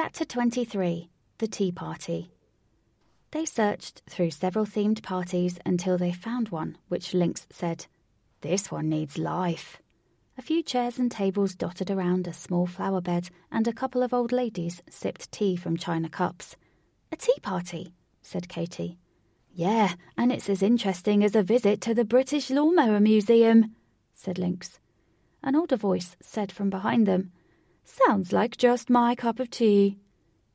Chapter 23 The Tea Party. They searched through several themed parties until they found one which Lynx said, This one needs life. A few chairs and tables dotted around a small flower bed, and a couple of old ladies sipped tea from china cups. A tea party, said Katy. Yeah, and it's as interesting as a visit to the British Lawnmower Museum, said Lynx. An older voice said from behind them, Sounds like just my cup of tea.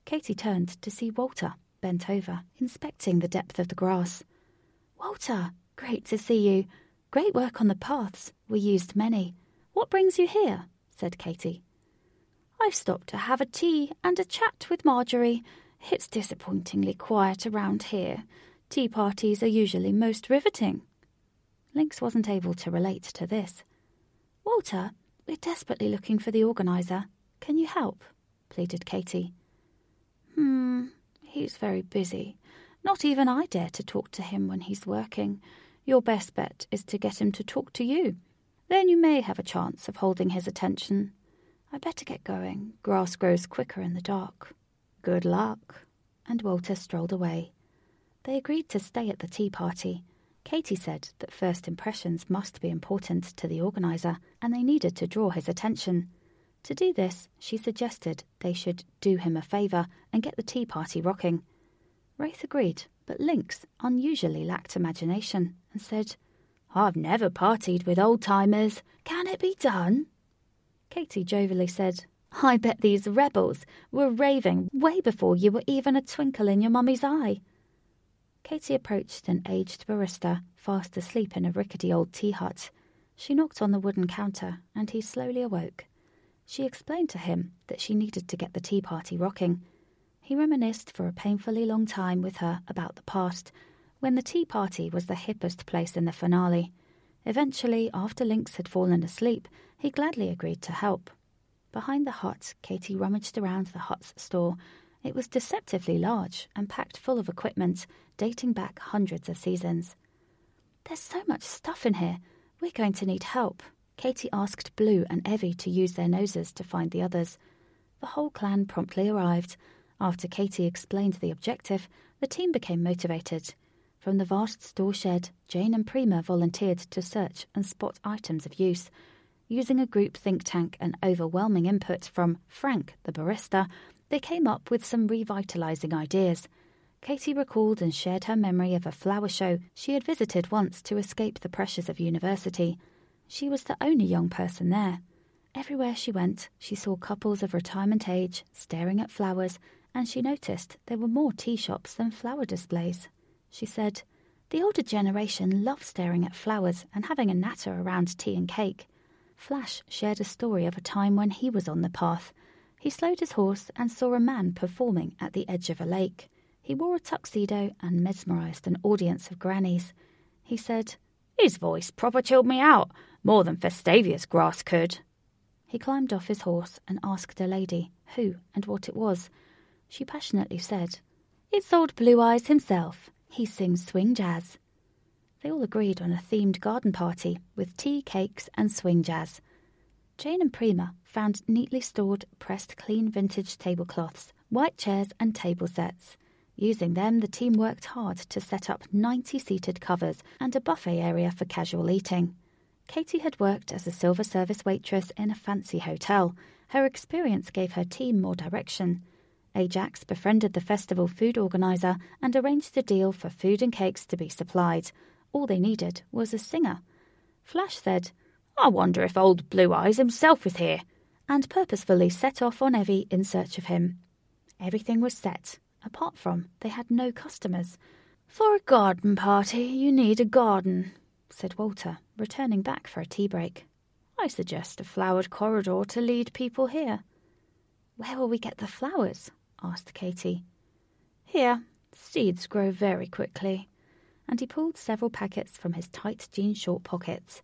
Katy turned to see Walter bent over, inspecting the depth of the grass. Walter, great to see you. Great work on the paths. We used many. What brings you here? said Katy. I've stopped to have a tea and a chat with Marjorie. It's disappointingly quiet around here. Tea parties are usually most riveting. Lynx wasn't able to relate to this. Walter, we're desperately looking for the organiser. Can you help? pleaded Katy. Hmm, He's very busy. Not even I dare to talk to him when he's working. Your best bet is to get him to talk to you. Then you may have a chance of holding his attention. I better get going. Grass grows quicker in the dark. Good luck. And Walter strolled away. They agreed to stay at the tea party. Katy said that first impressions must be important to the organiser, and they needed to draw his attention. To do this, she suggested they should do him a favour and get the tea party rocking. Wraith agreed, but Lynx unusually lacked imagination and said, I've never partied with old timers. Can it be done? Katy jovially said, I bet these rebels were raving way before you were even a twinkle in your mummy's eye. Katy approached an aged barista, fast asleep in a rickety old tea hut. She knocked on the wooden counter, and he slowly awoke. She explained to him that she needed to get the tea party rocking. He reminisced for a painfully long time with her about the past, when the tea party was the hippest place in the finale. Eventually, after Lynx had fallen asleep, he gladly agreed to help. Behind the hut, Katy rummaged around the hut's store. It was deceptively large and packed full of equipment dating back hundreds of seasons. There's so much stuff in here. We're going to need help, Katy asked Blue and Evie to use their noses to find the others. The whole clan promptly arrived. After Katy explained the objective, the team became motivated. From the vast store shed, Jane and Prima volunteered to search and spot items of use. Using a group think tank and overwhelming input from Frank, the barista, they came up with some revitalizing ideas. Katy recalled and shared her memory of a flower show she had visited once to escape the pressures of university. She was the only young person there. Everywhere she went, she saw couples of retirement age staring at flowers, and she noticed there were more tea shops than flower displays. She said, The older generation love staring at flowers and having a natter around tea and cake. Flash shared a story of a time when he was on the path. He slowed his horse and saw a man performing at the edge of a lake. He wore a tuxedo and mesmerized an audience of grannies. He said, His voice proper chilled me out. More than Festavia's grass could. He climbed off his horse and asked a lady who and what it was. She passionately said, It's old Blue Eyes himself. He sings swing jazz. They all agreed on a themed garden party with tea, cakes, and swing jazz. Jane and Prima found neatly stored, pressed clean vintage tablecloths, white chairs, and table sets. Using them, the team worked hard to set up 90 seated covers and a buffet area for casual eating. Katy had worked as a silver service waitress in a fancy hotel. Her experience gave her team more direction. Ajax befriended the festival food organizer and arranged a deal for food and cakes to be supplied. All they needed was a singer. Flash said, I wonder if old Blue Eyes himself is here, and purposefully set off on Evie in search of him. Everything was set, apart from they had no customers. For a garden party, you need a garden, said Walter, returning back for a tea break. I suggest a flowered corridor to lead people here. Where will we get the flowers? asked Katy. Here. Seeds grow very quickly. And he pulled several packets from his tight jean short pockets.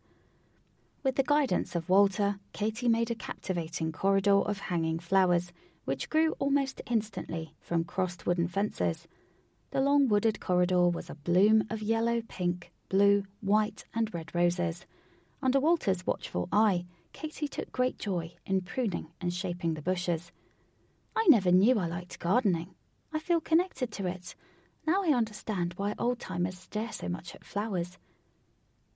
With the guidance of Walter, Katy made a captivating corridor of hanging flowers, which grew almost instantly from crossed wooden fences. The long wooded corridor was a bloom of yellow, pink, blue, white, and red roses. Under Walter's watchful eye, Katy took great joy in pruning and shaping the bushes. I never knew I liked gardening. I feel connected to it. Now I understand why old timers stare so much at flowers.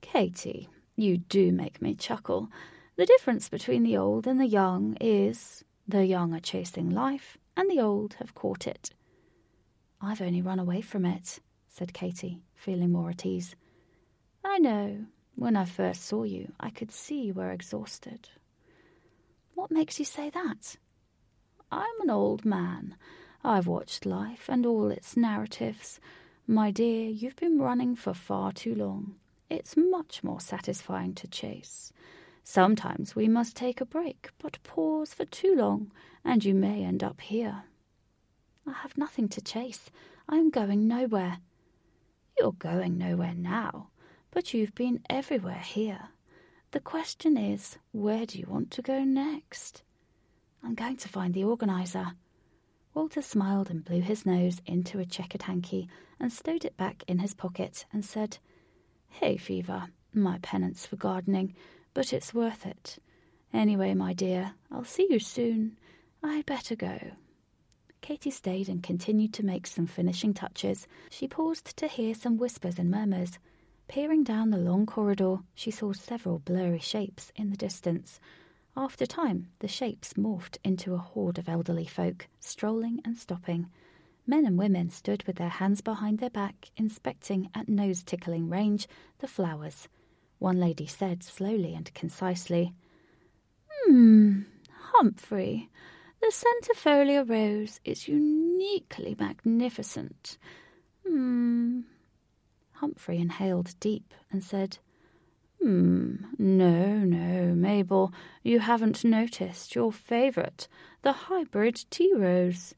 Katy, you do make me chuckle. The difference between the old and the young is the young are chasing life, and the old have caught it. I've only run away from it, said Katy, feeling more at ease. I know. When I first saw you, I could see you were exhausted. What makes you say that? I'm an old man. I've watched life and all its narratives. My dear, you've been running for far too long. It's much more satisfying to chase. Sometimes we must take a break, but pause for too long, and you may end up here. I have nothing to chase. I am going nowhere. You're going nowhere now, but you've been everywhere here. The question is, where do you want to go next? I'm going to find the organiser. Walter smiled and blew his nose into a checkered hanky and stowed it back in his pocket and said, Hay fever, my penance for gardening, but it's worth it. Anyway, my dear, I'll see you soon. I'd better go. Katy stayed and continued to make some finishing touches. She paused to hear some whispers and murmurs. Peering down the long corridor, she saw several blurry shapes in the distance. After time, the shapes morphed into a horde of elderly folk, strolling and stopping. Men and women stood with their hands behind their back, inspecting at nose tickling range the flowers. One lady said slowly and concisely, Hmm, Humphrey, the centifolia rose is uniquely magnificent. Hmm. Humphrey inhaled deep and said, Hmm, no, no, Mabel, you haven't noticed your favourite, the hybrid tea rose.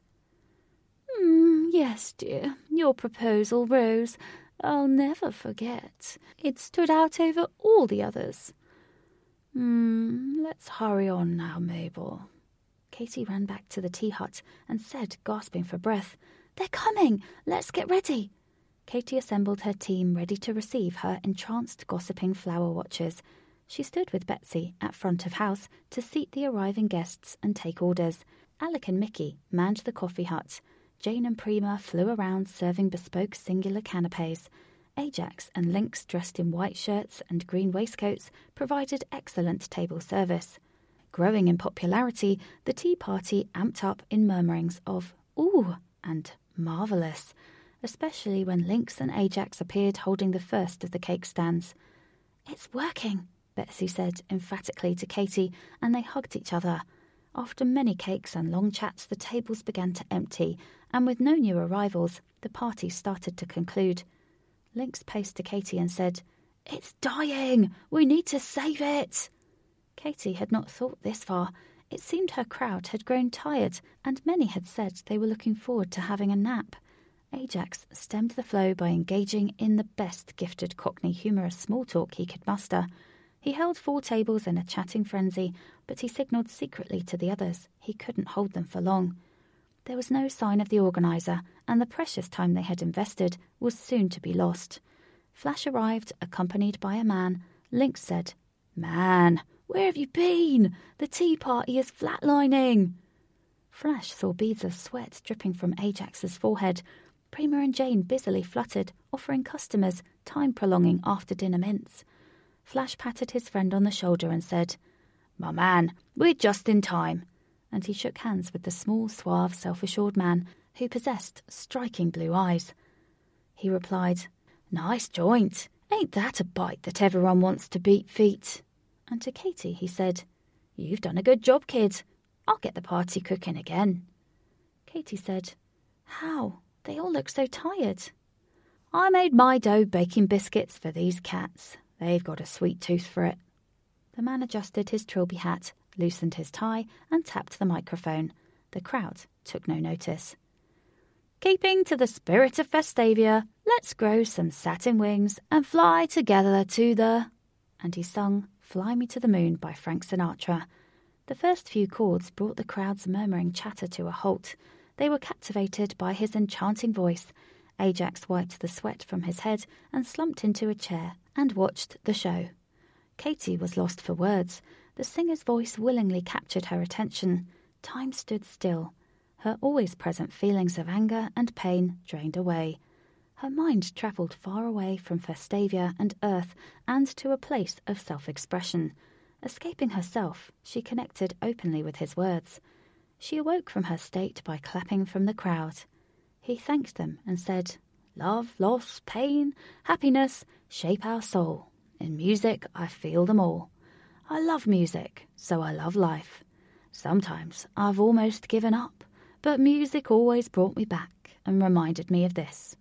Hmm, yes, dear, your proposal rose. I'll never forget. It stood out over all the others. Hmm, let's hurry on now, Mabel. Katy ran back to the tea hut and said, gasping for breath, They're coming! Let's get ready! Katy assembled her team ready to receive her entranced gossiping flower watchers. She stood with Betsy at front of house to seat the arriving guests and take orders. Alec and Mickey manned the coffee hut. Jane and Prima flew around serving bespoke singular canapes. Ajax and Lynx, dressed in white shirts and green waistcoats, provided excellent table service. Growing in popularity, the tea party amped up in murmurings of ooh and marvellous especially when Lynx and Ajax appeared holding the first of the cake stands. It's working, Betsy said emphatically to Katy, and they hugged each other. After many cakes and long chats, the tables began to empty, and with no new arrivals, the party started to conclude. Lynx paced to Katy and said, It's dying! We need to save it! Katy had not thought this far. It seemed her crowd had grown tired, and many had said they were looking forward to having a nap. Ajax stemmed the flow by engaging in the best gifted Cockney humorous small talk he could muster. He held four tables in a chatting frenzy, but he signalled secretly to the others he couldn't hold them for long. There was no sign of the organiser, and the precious time they had invested was soon to be lost. Flash arrived, accompanied by a man. Lynx said, Man, where have you been? The tea party is flatlining. Flash saw beads of sweat dripping from Ajax's forehead, Prima and Jane busily fluttered, offering customers time prolonging after dinner mints. Flash patted his friend on the shoulder and said, My man, we're just in time. And he shook hands with the small, suave, self assured man who possessed striking blue eyes. He replied, Nice joint. Ain't that a bite that everyone wants to beat feet? And to Katy he said, You've done a good job, kid. I'll get the party cooking again. Katy said, How? They all look so tired. I made my dough baking biscuits for these cats. They've got a sweet tooth for it. The man adjusted his trilby hat, loosened his tie, and tapped the microphone. The crowd took no notice. Keeping to the spirit of Festavia, let's grow some satin wings and fly together to the. And he sung Fly Me to the Moon by Frank Sinatra. The first few chords brought the crowd's murmuring chatter to a halt. They were captivated by his enchanting voice. Ajax wiped the sweat from his head and slumped into a chair and watched the show. Katy was lost for words. The singer's voice willingly captured her attention. Time stood still. her always present feelings of anger and pain drained away. Her mind travelled far away from Festavia and Earth and to a place of self expression. Escaping herself, she connected openly with his words. She awoke from her state by clapping from the crowd. He thanked them and said, Love, loss, pain, happiness shape our soul. In music, I feel them all. I love music, so I love life. Sometimes I've almost given up, but music always brought me back and reminded me of this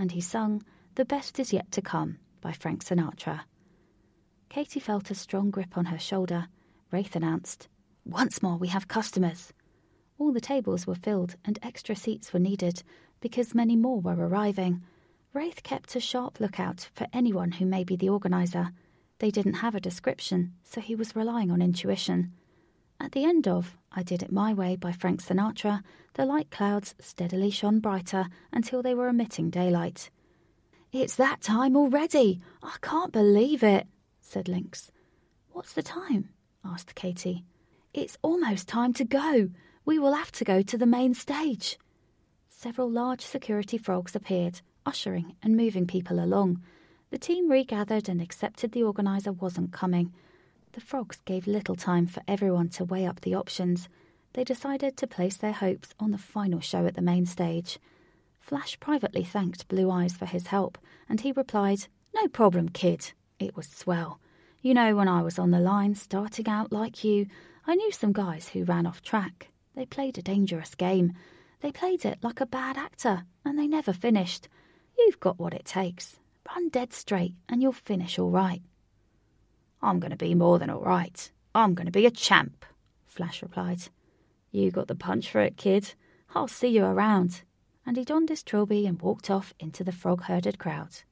and he sung The Best Is Yet to Come by Frank Sinatra. Katy felt a strong grip on her shoulder. Wraith announced, Once more we have customers. All the tables were filled and extra seats were needed because many more were arriving. Wraith kept a sharp lookout for anyone who may be the organizer. They didn't have a description, so he was relying on intuition. At the end of I Did It My Way by Frank Sinatra, the light clouds steadily shone brighter until they were emitting daylight. It's that time already! I can't believe it, said Lynx. What's the time? asked Katy. It's almost time to go. We will have to go to the main stage. Several large security frogs appeared, ushering and moving people along. The team regathered and accepted the organizer wasn't coming. The frogs gave little time for everyone to weigh up the options. They decided to place their hopes on the final show at the main stage. Flash privately thanked Blue Eyes for his help, and he replied, No problem, kid. It was swell. You know, when I was on the line, starting out like you, I knew some guys who ran off track. They played a dangerous game. They played it like a bad actor, and they never finished. You've got what it takes. Run dead straight, and you'll finish all right. I'm going to be more than all right. I'm going to be a champ, Flash replied. You got the punch for it, kid. I'll see you around. And he donned his trilby and walked off into the frog herded crowd.